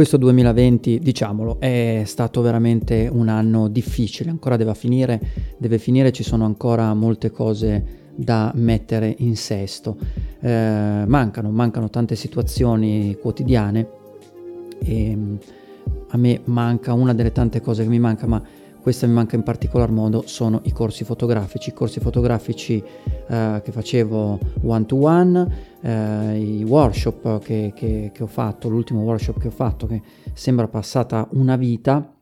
questo 2020, diciamolo, è stato veramente un anno difficile, ancora deve finire, deve finire, ci sono ancora molte cose da mettere in sesto. Eh, mancano, mancano tante situazioni quotidiane e mm, a me manca una delle tante cose che mi manca, ma questa mi manca in particolar modo, sono i corsi fotografici, i corsi fotografici eh, che facevo one to one, eh, i workshop che, che, che ho fatto, l'ultimo workshop che ho fatto che sembra passata una vita,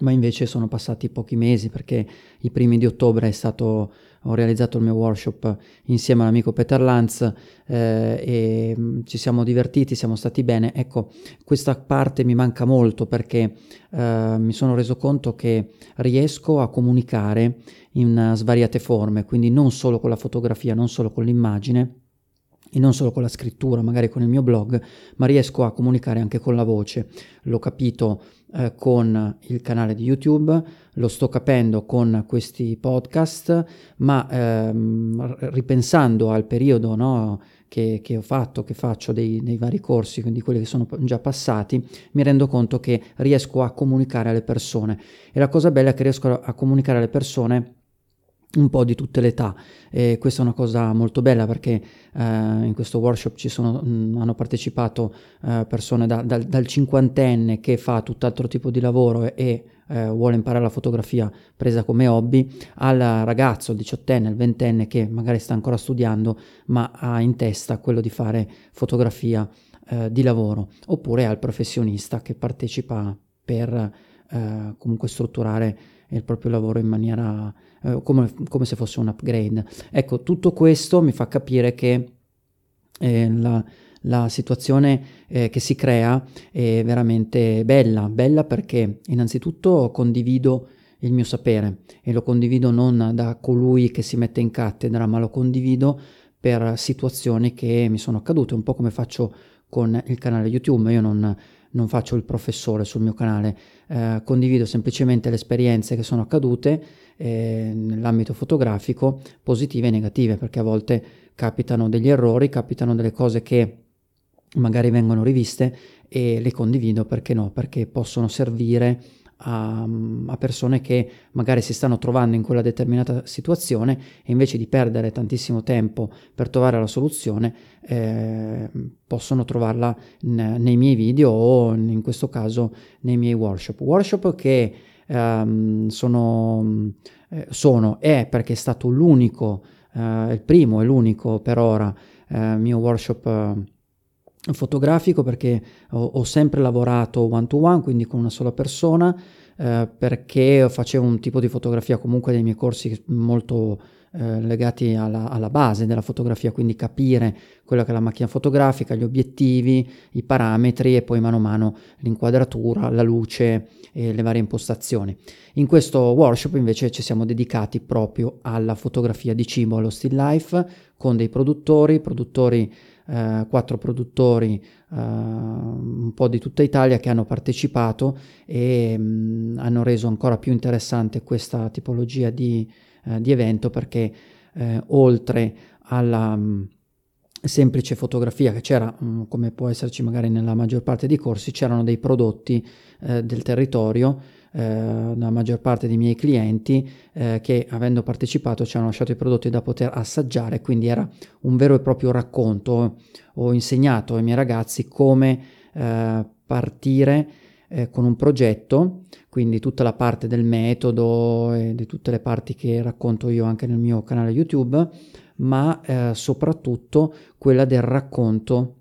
ma invece sono passati pochi mesi perché i primi di ottobre è stato ho realizzato il mio workshop insieme all'amico Peter Lanz eh, e mm, ci siamo divertiti, siamo stati bene. Ecco, questa parte mi manca molto perché eh, mi sono reso conto che riesco a comunicare in svariate forme, quindi non solo con la fotografia, non solo con l'immagine, e non solo con la scrittura, magari con il mio blog, ma riesco a comunicare anche con la voce. L'ho capito eh, con il canale di YouTube, lo sto capendo con questi podcast, ma ehm, ripensando al periodo no, che, che, ho fatto, che faccio dei, dei, vari corsi, quindi quelli che sono già passati, mi rendo conto che riesco a comunicare alle persone. E la cosa bella è che riesco a comunicare alle persone un po' di tutte le età. E questa è una cosa molto bella perché eh, in questo workshop ci sono, mh, mm, hanno partecipato eh, persone da, dal, dal, cinquantenne che fa tutt'altro tipo di lavoro e, e eh, vuole imparare la fotografia presa come hobby al ragazzo, il diciottenne, il ventenne che magari sta ancora studiando ma ha in testa quello di fare fotografia eh, di lavoro. Oppure al professionista che partecipa per eh, comunque strutturare il proprio lavoro in maniera eh, come, come, se fosse un upgrade. Ecco, tutto questo mi fa capire che eh, la, la, situazione eh, che si crea è veramente bella, bella perché innanzitutto condivido il mio sapere e lo condivido non da colui che si mette in cattedra, ma lo condivido per situazioni che mi sono accadute, un po' come faccio con il canale YouTube. Io non, non faccio il professore sul mio canale, eh, condivido semplicemente le esperienze che sono accadute eh, nell'ambito fotografico, positive e negative, perché a volte capitano degli errori, capitano delle cose che magari vengono riviste e le condivido perché no, perché possono servire a, a, persone che magari si stanno trovando in quella determinata situazione e invece di perdere tantissimo tempo per trovare la soluzione eh, possono trovarla n- nei miei video o in questo caso nei miei workshop. Workshop che ehm, sono, eh, sono, è perché è stato l'unico, eh, il primo e l'unico per ora eh, mio workshop fotografico perché ho, ho, sempre lavorato one to one, quindi con una sola persona, eh, perché facevo un tipo di fotografia comunque dei miei corsi molto eh, legati alla, alla, base della fotografia, quindi capire quella che è la macchina fotografica, gli obiettivi, i parametri e poi mano a mano l'inquadratura, la luce e le varie impostazioni. In questo workshop invece ci siamo dedicati proprio alla fotografia di cibo, allo still life, con dei produttori, produttori eh, quattro produttori eh, un po' di tutta Italia che hanno partecipato e mh, mm, hanno reso ancora più interessante questa tipologia di, eh, di evento perché eh, oltre alla mm, semplice fotografia che c'era, mm, come può esserci magari nella maggior parte dei corsi, c'erano dei prodotti eh, del territorio eh, la maggior parte dei miei clienti eh, che avendo partecipato ci hanno lasciato i prodotti da poter assaggiare, quindi era un vero e proprio racconto. Ho insegnato ai miei ragazzi come eh, partire eh, con un progetto, quindi tutta la parte del metodo e di tutte le parti che racconto io anche nel mio canale YouTube, ma eh, soprattutto quella del racconto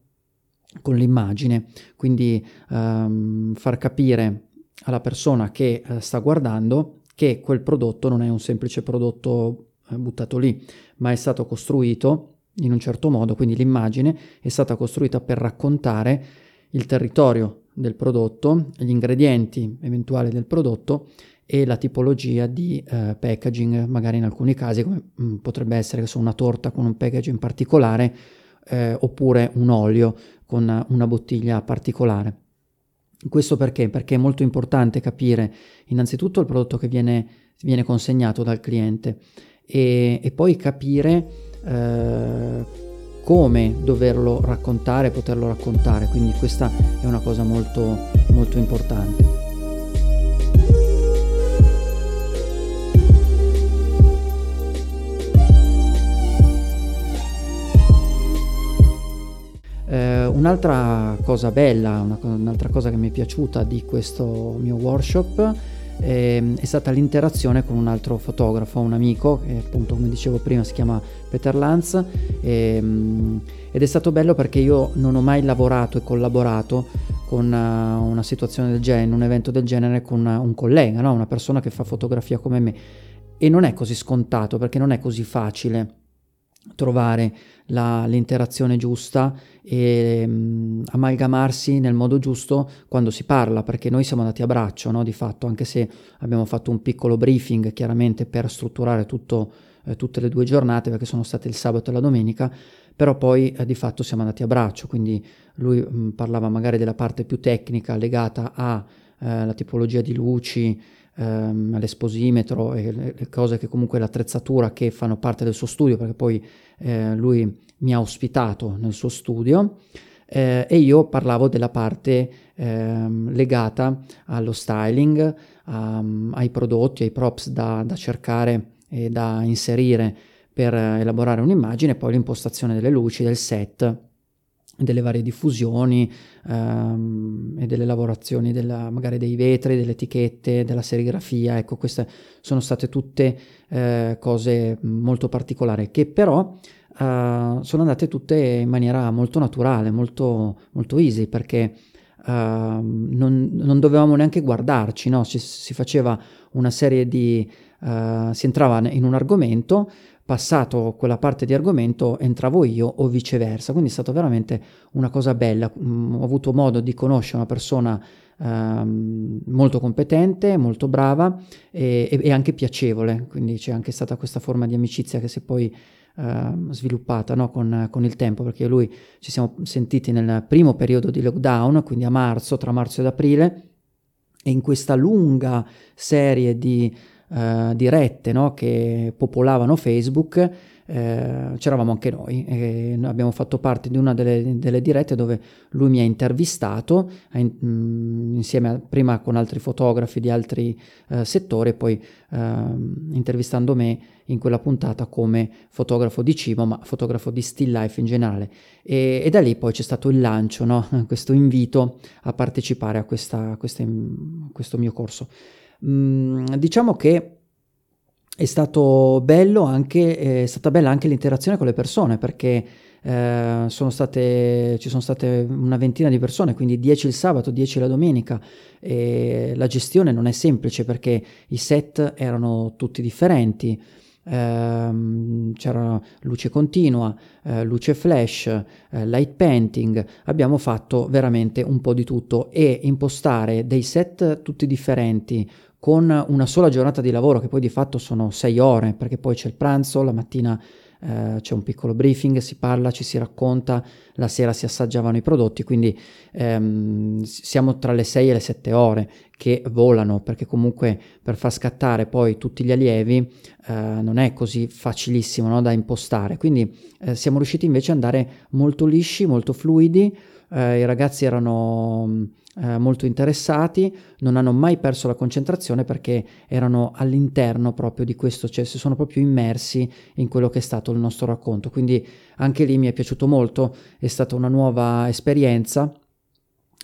con l'immagine, quindi ehm, far capire alla persona che eh, sta guardando che quel prodotto non è un semplice prodotto eh, buttato lì, ma è stato costruito in un certo modo, quindi l'immagine è stata costruita per raccontare il territorio del prodotto, gli ingredienti eventuali del prodotto e la tipologia di eh, packaging, magari in alcuni casi come mh, mm, potrebbe essere so, una torta con un packaging particolare eh, oppure un olio con una bottiglia particolare. Questo perché? Perché è molto importante capire innanzitutto il prodotto che viene, viene consegnato dal cliente e, e poi capire eh, come doverlo raccontare, poterlo raccontare, quindi questa è una cosa molto, molto importante. Eh, un'altra cosa bella, una, un'altra cosa che mi è piaciuta di questo mio workshop eh, è stata l'interazione con un altro fotografo, un amico, che appunto come dicevo prima si chiama Peter Lanz, ehm, ed è stato bello perché io non ho mai lavorato e collaborato con una, uh, una situazione del genere, un evento del genere con una, un collega, no? una persona che fa fotografia come me. E non è così scontato perché non è così facile trovare la, l'interazione giusta e um, amalgamarsi nel modo giusto quando si parla, perché noi siamo andati a braccio, no? di fatto, anche se abbiamo fatto un piccolo briefing chiaramente per strutturare tutto, eh, tutte le due giornate, perché sono state il sabato e la domenica, però poi eh, di fatto siamo andati a braccio, quindi lui mh, parlava magari della parte più tecnica legata alla eh, tipologia di luci, ehm, all'esposimetro e le, le, cose che comunque l'attrezzatura che fanno parte del suo studio, perché poi eh, lui mi ha ospitato nel suo studio. Eh, e io parlavo della parte eh, legata allo styling, a, ai prodotti, ai props da, da, cercare e da inserire per elaborare un'immagine, poi l'impostazione delle luci, del set delle varie diffusioni ehm, e delle lavorazioni della, magari dei vetri, delle etichette, della serigrafia, ecco queste sono state tutte eh, cose molto particolari che però eh, sono andate tutte in maniera molto naturale, molto, molto easy perché Uh, non, non, dovevamo neanche guardarci, no? si, si, faceva una serie di... Uh, si entrava in un argomento, passato quella parte di argomento entravo io o viceversa, quindi è stata veramente una cosa bella, mm, ho avuto modo di conoscere una persona ehm, molto competente, molto brava e, e, anche piacevole, quindi c'è anche stata questa forma di amicizia che si è poi Uh, sviluppata no? con, con, il tempo, perché lui ci siamo sentiti nel primo periodo di lockdown, quindi a marzo, tra marzo ed aprile, e in questa lunga serie di uh, dirette no? che popolavano Facebook, eh, c'eravamo anche noi, e abbiamo fatto parte di una delle, delle dirette dove lui mi ha intervistato in, mm, insieme a, prima con altri fotografi di altri eh, settori e poi eh, intervistando me in quella puntata come fotografo di cibo ma fotografo di still life in generale e, e da lì poi c'è stato il lancio, no? questo invito a partecipare a, questa, a, queste, a questo mio corso. Mm, diciamo che è stato bello anche, è stata bella anche l'interazione con le persone perché eh, sono state, ci sono state una ventina di persone, quindi 10 il sabato, 10 la domenica e la gestione non è semplice perché i set erano tutti differenti. Uh, c'era luce continua, uh, luce flash, uh, light painting, abbiamo fatto veramente un po' di tutto e impostare dei set tutti differenti con una sola giornata di lavoro che poi di fatto sono sei ore perché poi c'è il pranzo, la mattina eh, c'è un piccolo briefing, si parla, ci si racconta, la sera si assaggiavano i prodotti, quindi ehm, siamo tra le 6 e le 7 ore che volano perché comunque per far scattare poi tutti gli allievi eh, non è così facilissimo no, da impostare, quindi eh, siamo riusciti invece ad andare molto lisci, molto fluidi, eh, i ragazzi erano eh, molto interessati, non hanno mai perso la concentrazione perché erano all'interno proprio di questo, cioè si sono proprio immersi in quello che è stato il nostro racconto. Quindi anche lì mi è piaciuto molto, è stata una nuova esperienza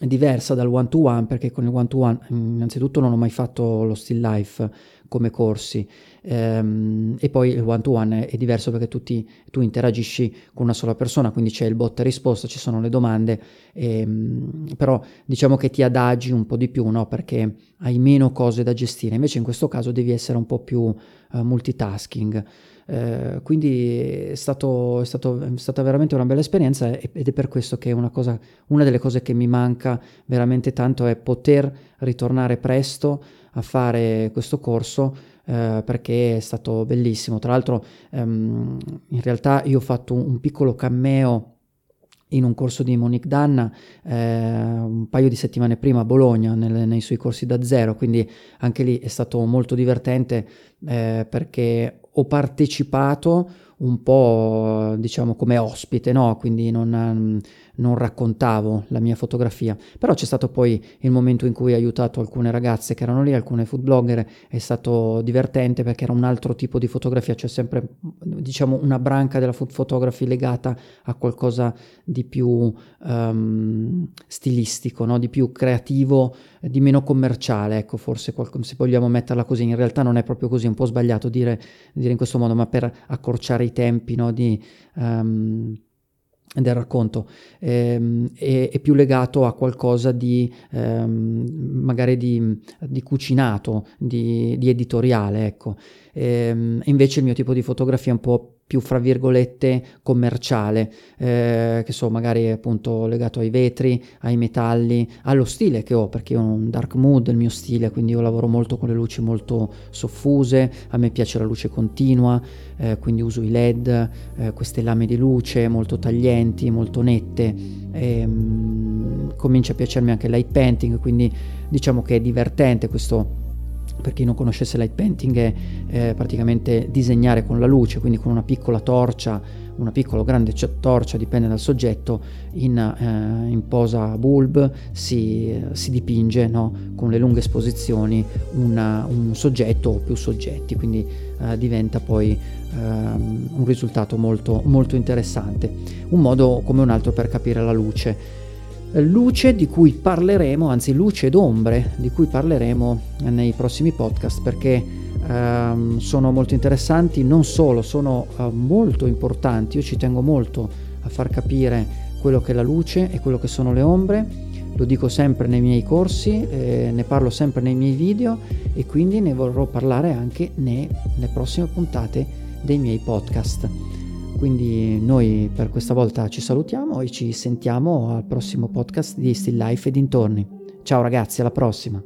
diversa dal one to one perché con il one to one innanzitutto non ho mai fatto lo still life come corsi ehm, e poi il one to one è, diverso perché tu, ti, tu, interagisci con una sola persona quindi c'è il bot e risposta ci sono le domande ehm, però diciamo che ti adagi un po' di più no? perché hai meno cose da gestire invece in questo caso devi essere un po' più uh, multitasking eh, quindi è, stato, è, stato, è, stata veramente una bella esperienza ed è per questo che una, cosa, una delle cose che mi manca veramente tanto è poter ritornare presto a fare questo corso eh, perché è stato bellissimo. Tra l'altro ehm, in realtà io ho fatto un, piccolo cameo in un corso di Monique Danna eh, un paio di settimane prima a Bologna nel, nei suoi corsi da zero, quindi anche lì è stato molto divertente eh, perché ho partecipato un po' diciamo come ospite, no? quindi non, non raccontavo la mia fotografia, però c'è stato poi il momento in cui ho aiutato alcune ragazze che erano lì, alcune food blogger, è stato divertente perché era un altro tipo di fotografia, c'è sempre diciamo una branca della food photography legata a qualcosa di più um, stilistico, no? di più creativo, di meno commerciale, ecco forse qualcosa, se vogliamo metterla così, in realtà non è proprio così, è un po' sbagliato dire, dire in questo modo, ma per accorciare i tempi no? di... Um, del racconto ehm, è, è, più legato a qualcosa di ehm, magari di, di cucinato, di, di, editoriale, ecco. Ehm, invece il mio tipo di fotografia è un po' più fra virgolette commerciale, eh, che so, magari appunto legato ai vetri, ai metalli, allo stile che ho, perché ho un dark mood, il mio stile, quindi io lavoro molto con le luci molto soffuse, a me piace la luce continua, eh, quindi uso i LED, eh, queste lame di luce molto taglienti, molto nette, e, um, comincia a piacermi anche il light painting, quindi diciamo che è divertente questo per chi non conoscesse light painting è eh, praticamente disegnare con la luce, quindi con una piccola torcia, una piccola o grande torcia, dipende dal soggetto, in, eh, in posa bulb si, si dipinge no? con le lunghe esposizioni una, un soggetto o più soggetti, quindi eh, diventa poi ehm, un risultato molto, molto interessante. Un modo come un altro per capire la luce luce di cui parleremo, anzi luce ed ombre di cui parleremo nei prossimi podcast perché ehm, sono molto interessanti, non solo, sono eh, molto importanti, io ci tengo molto a far capire quello che è la luce e quello che sono le ombre, lo dico sempre nei miei corsi, eh, ne parlo sempre nei miei video e quindi ne vorrò parlare anche nelle prossime puntate dei miei podcast. Quindi noi per questa volta ci salutiamo e ci sentiamo al prossimo podcast di Still Life e dintorni. Ciao ragazzi, alla prossima!